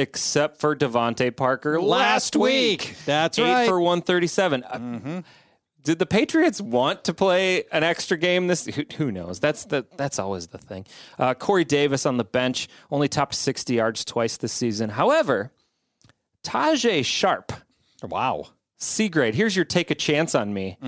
except for DeVante Parker Last week. That's Eight right. for 137. Uh, Did the Patriots want to play an extra game? This who, who knows. That's the that's always the thing. Uh, Corey Davis on the bench only topped 60 yards twice this season. However, Tajaé Sharpe, Wow. C grade. Here's your take a chance on me.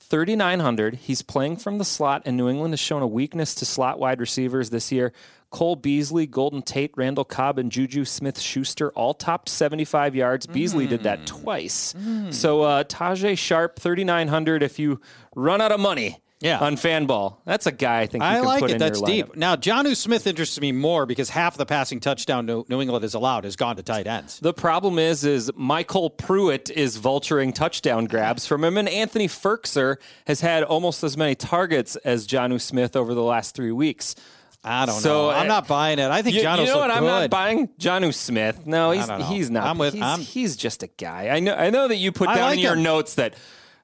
3,900. He's playing from the slot, and New England has shown a weakness to slot wide receivers this year. Cole Beasley, Golden Tate, Randall Cobb, and Juju Smith Schuster all topped 75 yards. Beasley did that twice. So uh, Tajaé Sharpe, 3,900. If you run out of money Yeah. on Fanball, that's a guy I think you I can like put it. in That's deep. Now, Jonnu Smith interests me more because half the passing touchdown New New England has allowed has gone to tight ends. The problem is, is MyCole Pruitt is vulturing touchdown grabs from him, and Anthony Firkser has had almost as many targets as Jonnu Smith over the last three weeks. I don't So, know. I'm not buying it. I think You, Jonnu's you know what? I'm not buying Jonnu Smith. No, he's he's not. I'm with- he's, I'm- he's just a guy. I know. I know that you put I down like in your him. notes that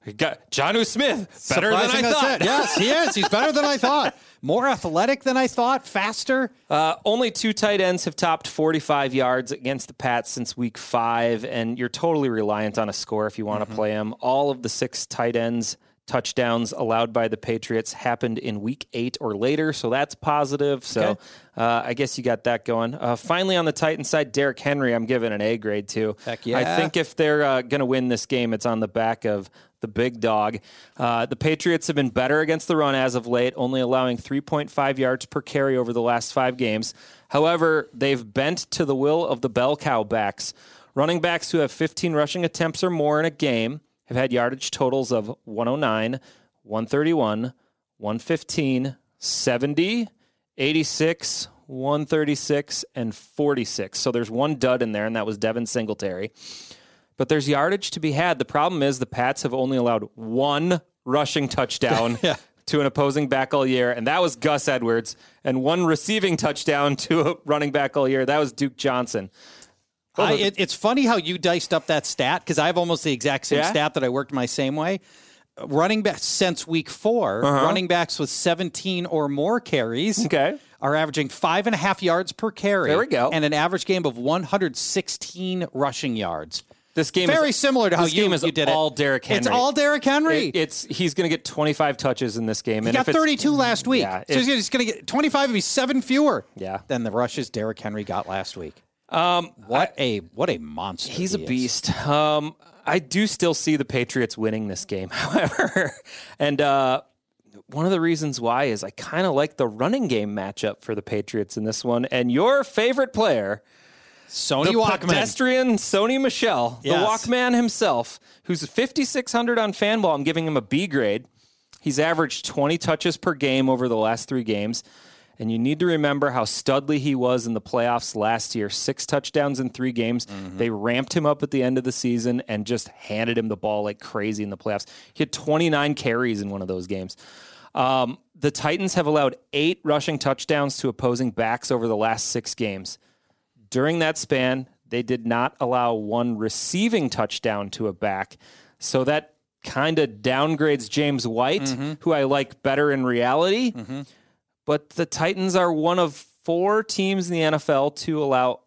Jonnu Smith better than I thought. Yes, he is. He's better than I thought. More athletic than I thought. Faster. Uh, only two tight ends have topped 45 yards against the Pats since week five, and you're totally reliant on a score if you want Mm-hmm. to play them. All of the six tight ends touchdowns allowed by the Patriots happened in week eight or later, so that's positive. So Okay. uh, I guess you got that going. Uh, finally, on the Titans side, Derrick Henry, I'm giving an A grade to. Heck yeah. I think if they're uh, going to win this game, it's on the back of the big dog. Uh, the Patriots have been better against the run as of late, only allowing 3.5 yards per carry over the last five games. However, they've bent to the will of the bell cow backs. Running backs who have 15 rushing attempts or more in a game have had yardage totals of 109, 131, 115, 70, 86, 136, and 46. So there's one dud in there, and that was Devin Singletary. But there's yardage to be had. The problem is the Pats have only allowed one rushing touchdown to an opposing back all year, and that was Gus Edwards, and one receiving touchdown to a running back all year. That was Duke Johnson. I, it, it's funny how you diced up that stat because I have almost the exact same Yeah? stat that I worked my same way. Running backs since week 4 running backs with 17 or more carries Uh-huh. Okay. are averaging five and a half yards per carry. There we go. And an average game of 116 rushing yards. This game is Very is, similar to how you, game is you did all it. Derrick Henry. It's all Derrick Henry. It- it's he's going to get 25 touches in this game, he and got if it's- 32 last week. Yeah, so if- he's going to get 25 would be seven fewer Yeah. than the rushes Derrick Henry got last week. Um, what a what a monster! He's he a beast. Um, I do still see the Patriots winning this game, however, and uh, one of the reasons why is I kind of like the running game matchup for the Patriots in this one. And your favorite player, Sony the Walkman. pedestrian Sony Michel, the Walkman himself, who's 5,600 on Fanball. I'm giving him a B grade. He's averaged 20 touches per game over the last three games. And you need to remember how studly he was in the playoffs last year. Six touchdowns in three games. Mm-hmm. They ramped him up at the end of the season and just handed him the ball like crazy in the playoffs. He had 29 carries in one of those games. Um, the Titans have allowed eight rushing touchdowns to opposing backs over the last six games. During that span, they did not allow one receiving touchdown to a back. So that kind of downgrades James White, mm-hmm. who I like better in reality. Mm-hmm. But the Titans are one of four teams in the NFL to allow